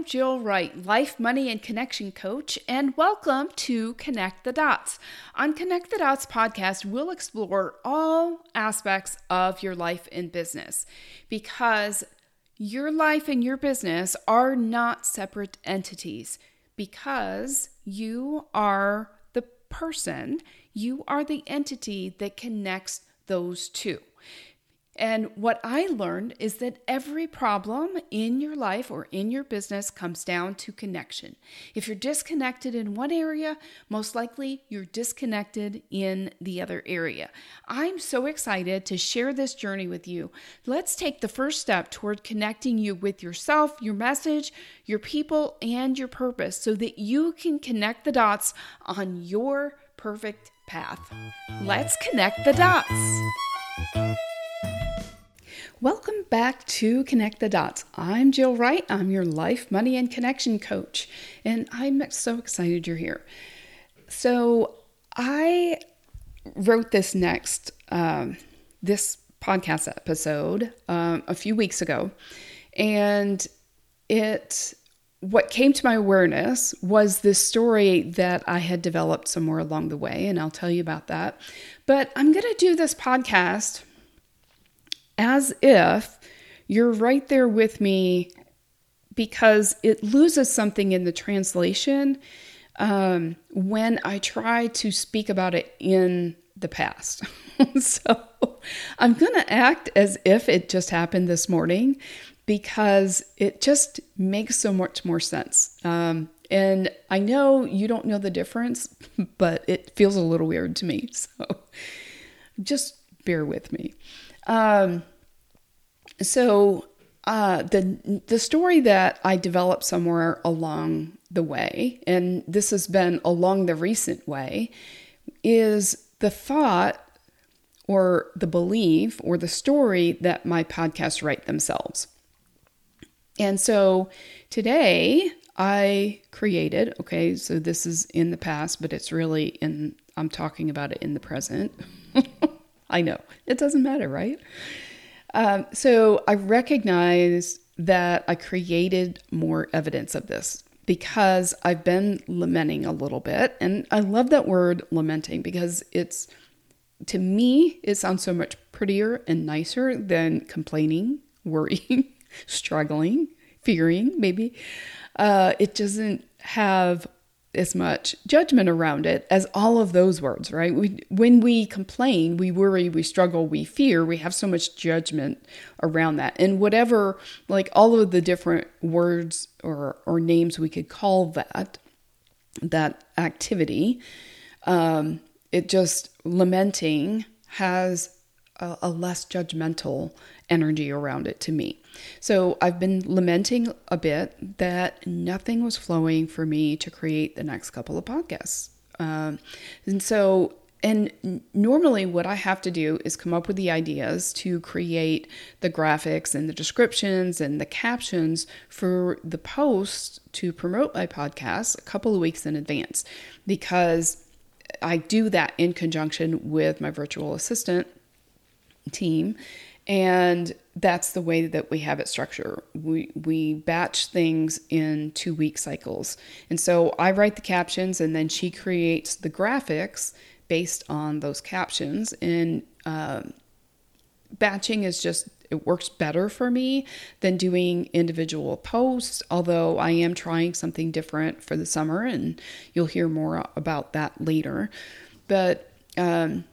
I'm Jill Wright, life, money, and connection coach, and welcome to Connect the Dots. On Connect the Dots podcast, we'll explore all aspects of your life and business because your life and your business are not separate entities because you are the person, you are the entity that connects those two. And what I learned is that every problem in your life or in your business comes down to connection. If you're disconnected in one area, most likely you're disconnected in the other area. I'm so excited to share this journey with you. Let's take the first step toward connecting you with yourself, your message, your people, and your purpose so that you can connect the dots on your perfect path. Let's connect the dots. Welcome back to Connect the Dots. I'm Jill Wright. I'm your life, money, and connection coach, and I'm so excited you're here. So, I wrote this next, um, this podcast episode um, a few weeks ago, and it what came to my awareness was this story that I had developed somewhere along the way, and I'll tell you about that. But I'm going to do this podcast as if you're right there with me because it loses something in the translation um, when I try to speak about it in the past. so I'm going to act as if it just happened this morning because it just makes so much more sense. Um, and I know you don't know the difference, but it feels a little weird to me. So just bear with me. Um, so uh, the the story that I developed somewhere along the way, and this has been along the recent way, is the thought or the belief or the story that my podcasts write themselves. And so today I created, okay, so this is in the past, but it's really in, I'm talking about it in the present. I know, it doesn't matter, right? Um, so I recognize that I created more evidence of this because I've been lamenting a little bit. And I love that word lamenting because it's, to me, it sounds so much prettier and nicer than complaining, worrying, struggling, fearing, maybe. Uh, it doesn't have as much judgment around it as all of those words, right? We, when we complain, we worry, we struggle, we fear, we have so much judgment around that. And whatever, like all of the different words or, or names we could call that, that activity, um, it just lamenting has a, a less judgmental energy around it to me. So I've been lamenting a bit that nothing was flowing for me to create the next couple of podcasts. Um, and so, and normally what I have to do is come up with the ideas to create the graphics and the descriptions and the captions for the posts to promote my podcast a couple of weeks in advance because I do that in conjunction with my virtual assistant team and that's the way that we have it structured. We we batch things in two week cycles, and so I write the captions, and then she creates the graphics based on those captions. And uh, batching is just it works better for me than doing individual posts. Although I am trying something different for the summer, and you'll hear more about that later. But um,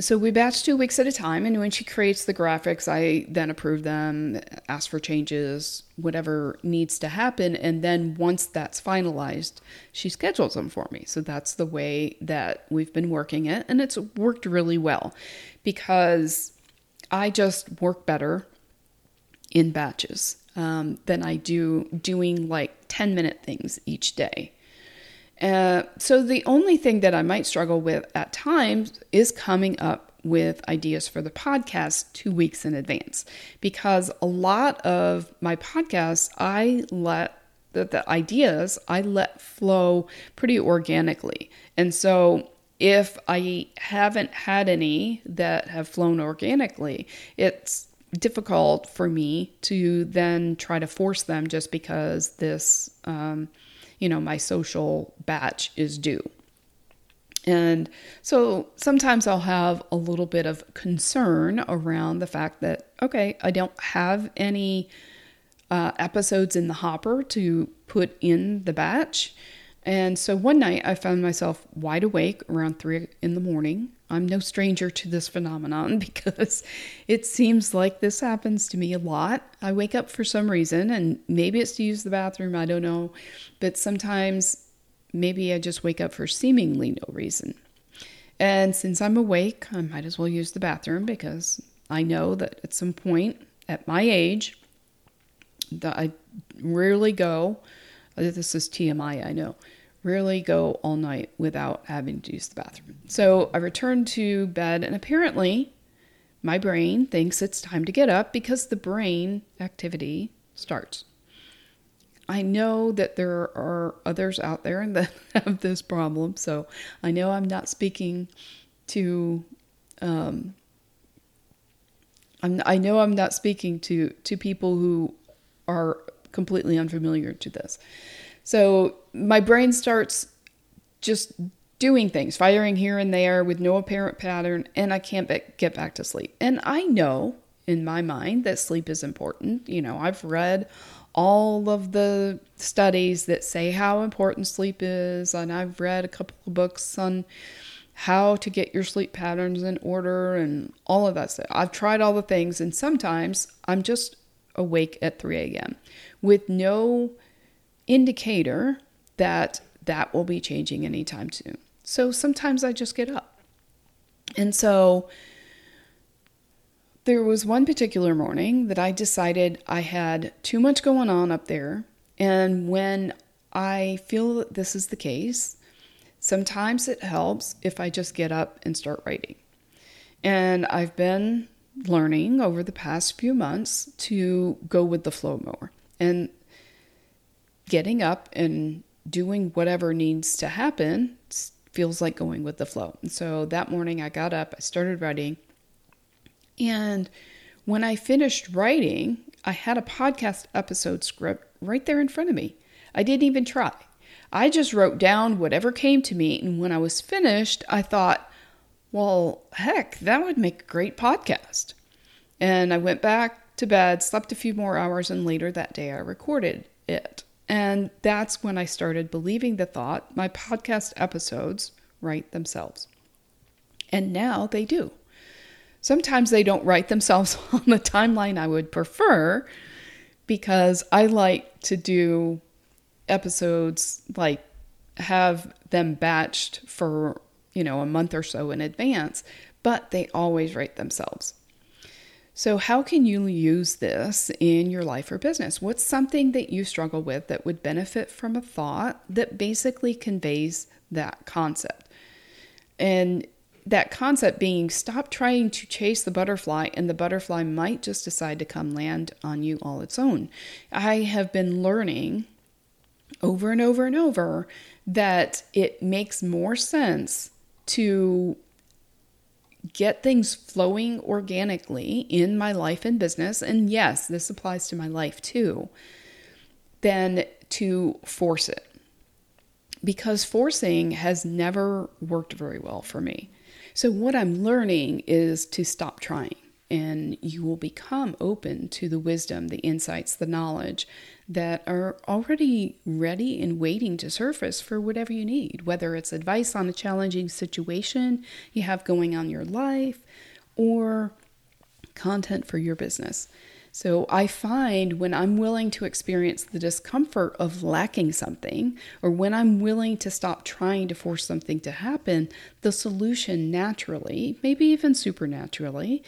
so we batch two weeks at a time and when she creates the graphics i then approve them ask for changes whatever needs to happen and then once that's finalized she schedules them for me. So that's the way that we've been working it and it's worked really well because i just work better in batches um, than i do doing like 10 minute things each day uh, so the only thing that I might struggle with at times is coming up with ideas for the podcast two weeks in advance because a lot of my podcasts I let the, the ideas I let flow pretty organically. And so if I haven't had any that have flown organically, it's difficult for me to then try to force them just because this, um, you know, my social batch is due. And so sometimes I'll have a little bit of concern around the fact that, okay, I don't have any uh, episodes in the hopper to put in the batch. And so one night I found myself wide awake around three in the morning. I'm no stranger to this phenomenon because it seems like this happens to me a lot. I wake up for some reason, and maybe it's to use the bathroom, I don't know. But sometimes maybe I just wake up for seemingly no reason. And since I'm awake, I might as well use the bathroom because I know that at some point at my age, that I rarely go. This is TMI, I know rarely go all night without having to use the bathroom. So I return to bed, and apparently, my brain thinks it's time to get up because the brain activity starts. I know that there are others out there that have this problem, so I know I'm not speaking to. Um, I'm, I know I'm not speaking to to people who are completely unfamiliar to this. So my brain starts just doing things, firing here and there with no apparent pattern, and I can't be- get back to sleep. And I know in my mind that sleep is important. You know, I've read all of the studies that say how important sleep is, and I've read a couple of books on how to get your sleep patterns in order and all of that stuff. I've tried all the things, and sometimes I'm just awake at 3 a.m. with no indicator that that will be changing anytime soon. So sometimes I just get up. And so there was one particular morning that I decided I had too much going on up there. And when I feel that this is the case, sometimes it helps if I just get up and start writing. And I've been learning over the past few months to go with the flow more. And getting up and doing whatever needs to happen feels like going with the flow. And so that morning I got up, I started writing. And when I finished writing, I had a podcast episode script right there in front of me. I didn't even try. I just wrote down whatever came to me. And when I was finished, I thought, well, heck, that would make a great podcast. And I went back to bed, slept a few more hours, and later that day I recorded it. And that's when I started believing the thought my podcast episodes write themselves. And now they do. Sometimes they don't write themselves on the timeline I would prefer because I like to do episodes like have them batched for, you know, a month or so in advance, but they always write themselves. So, how can you use this in your life or business? What's something that you struggle with that would benefit from a thought that basically conveys that concept? And that concept being stop trying to chase the butterfly, and the butterfly might just decide to come land on you all its own. I have been learning over and over and over that it makes more sense to get things flowing organically in my life and business, and yes, this applies to my life too, than to force it. Because forcing has never worked very well for me. So, what I'm learning is to stop trying, and you will become open to the wisdom, the insights, the knowledge that are already ready and waiting to surface for whatever you need, whether it's advice on a challenging situation you have going on in your life or content for your business. So I find when I'm willing to experience the discomfort of lacking something, or when I'm willing to stop trying to force something to happen, the solution naturally, maybe even supernaturally,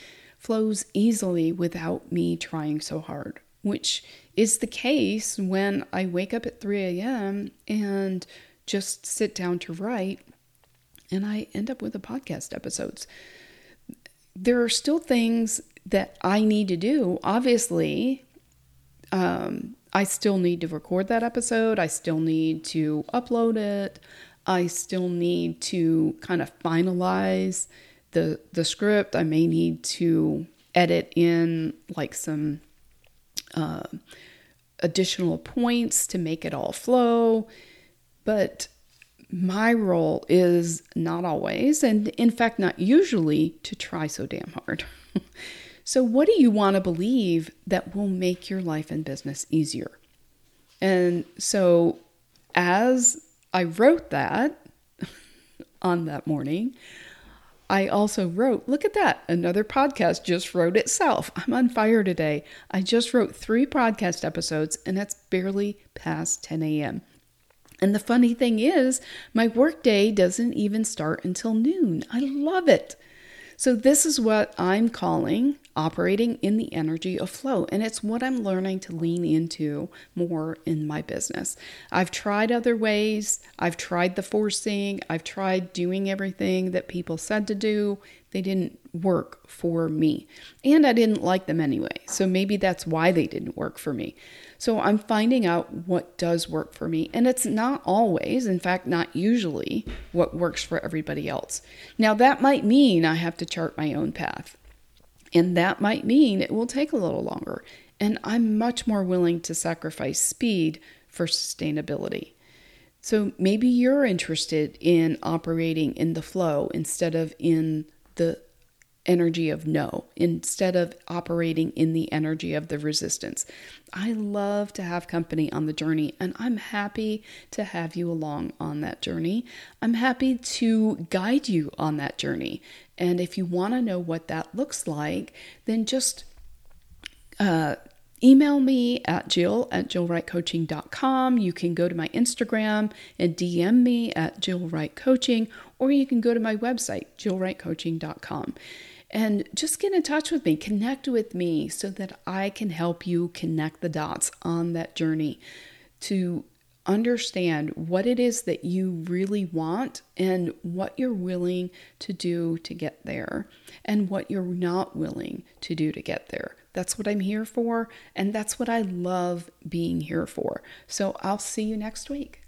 flows easily without me trying so hard, which is the case when I wake up at 3 a.m. and just sit down to write and I end up with a podcast episodes. There are still things that I need to do. Obviously, um, I still need to record that episode, I still need to upload it, I still need to kind of finalize the, the script, I may need to edit in like some uh, additional points to make it all flow. But my role is not always, and in fact, not usually, to try so damn hard. so, what do you want to believe that will make your life and business easier? And so, as I wrote that on that morning, I also wrote, look at that, another podcast just wrote itself. I'm on fire today. I just wrote three podcast episodes, and it's barely past 10 a.m. And the funny thing is, my workday doesn't even start until noon. I love it. So, this is what I'm calling operating in the energy of flow. And it's what I'm learning to lean into more in my business. I've tried other ways, I've tried the forcing, I've tried doing everything that people said to do. They didn't work for me. And I didn't like them anyway. So, maybe that's why they didn't work for me. So I'm finding out what does work for me. And it's not always, in fact, not usually, what works for everybody else. Now, that might mean I have to chart my own path. And that might mean it will take a little longer. And I'm much more willing to sacrifice speed for sustainability. So maybe you're interested in operating in the flow instead of in the energy of no instead of operating in the energy of the resistance. I love to have company on the journey and I'm happy to have you along on that journey. I'm happy to guide you on that journey. And if you want to know what that looks like, then just uh, email me at jill at jillwrightcoaching.com. You can go to my Instagram and DM me at jillwrightcoaching, or you can go to my website, jillwrightcoaching.com and just get in touch with me, connect with me so that I can help you connect the dots on that journey to understand what it is that you really want and what you're willing to do to get there and what you're not willing to do to get there. That's what I'm here for, and that's what I love being here for. So I'll see you next week.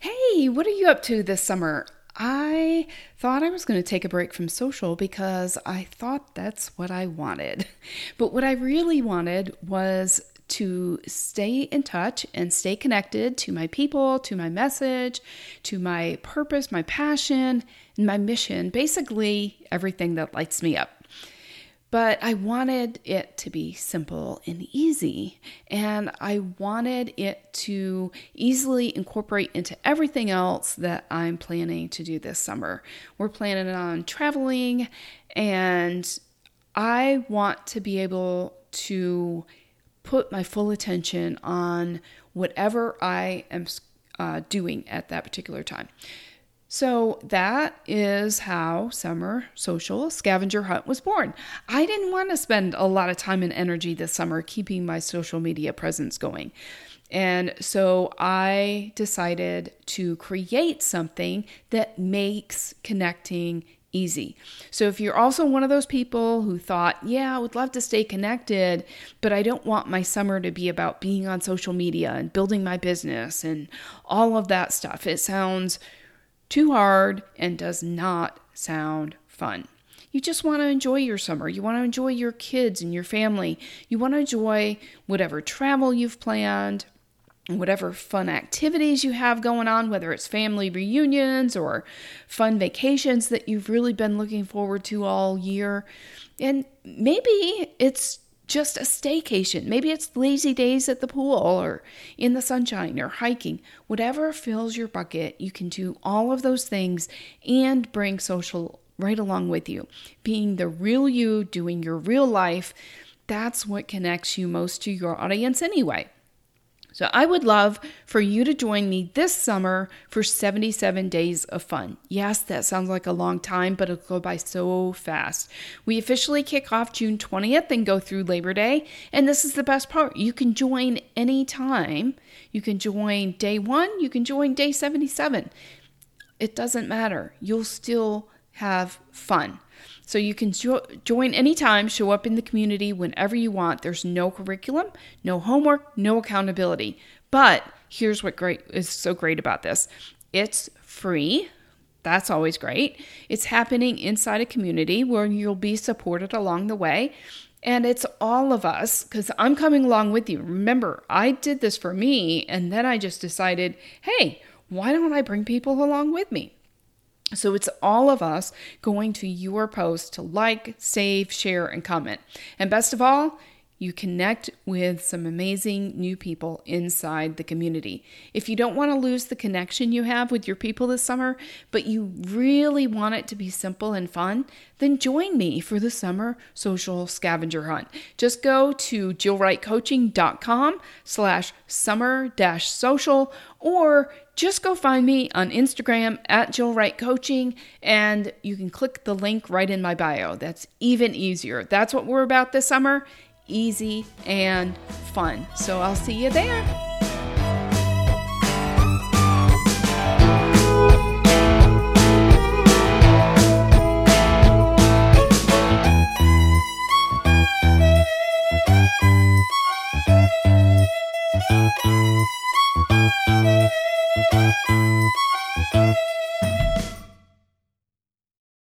Hey, what are you up to this summer? I thought I was going to take a break from social because I thought that's what I wanted. But what I really wanted was to stay in touch and stay connected to my people, to my message, to my purpose, my passion, and my mission basically, everything that lights me up. But I wanted it to be simple and easy. And I wanted it to easily incorporate into everything else that I'm planning to do this summer. We're planning on traveling, and I want to be able to put my full attention on whatever I am uh, doing at that particular time. So that is how Summer Social Scavenger Hunt was born. I didn't want to spend a lot of time and energy this summer keeping my social media presence going. And so I decided to create something that makes connecting easy. So if you're also one of those people who thought, yeah, I would love to stay connected, but I don't want my summer to be about being on social media and building my business and all of that stuff. It sounds too hard and does not sound fun. You just want to enjoy your summer. You want to enjoy your kids and your family. You want to enjoy whatever travel you've planned, whatever fun activities you have going on, whether it's family reunions or fun vacations that you've really been looking forward to all year. And maybe it's just a staycation. Maybe it's lazy days at the pool or in the sunshine or hiking. Whatever fills your bucket, you can do all of those things and bring social right along with you. Being the real you, doing your real life, that's what connects you most to your audience anyway. So I would love for you to join me this summer for 77 days of fun. Yes, that sounds like a long time, but it'll go by so fast. We officially kick off June 20th and go through Labor Day. And this is the best part. You can join anytime. You can join day one, you can join day 77. It doesn't matter. You'll still have fun. So you can jo- join anytime, show up in the community whenever you want. There's no curriculum, no homework, no accountability. But here's what great is so great about this. It's free That's always great. It's happening inside a community where you'll be supported along the way. And it's all of us because I'm coming along with you. Remember, I did this for me, and then I just decided, hey, why don't I bring people along with me? So it's all of us going to your post to like, save, share, and comment. And best of all, you connect with some amazing new people inside the community. If you don't want to lose the connection you have with your people this summer, but you really want it to be simple and fun, then join me for the summer social scavenger hunt. Just go to jillwrightcoaching.com slash summer dash social or just go find me on Instagram at Jill Wright Coaching and you can click the link right in my bio. That's even easier. That's what we're about this summer easy, and fun. So I'll see you there.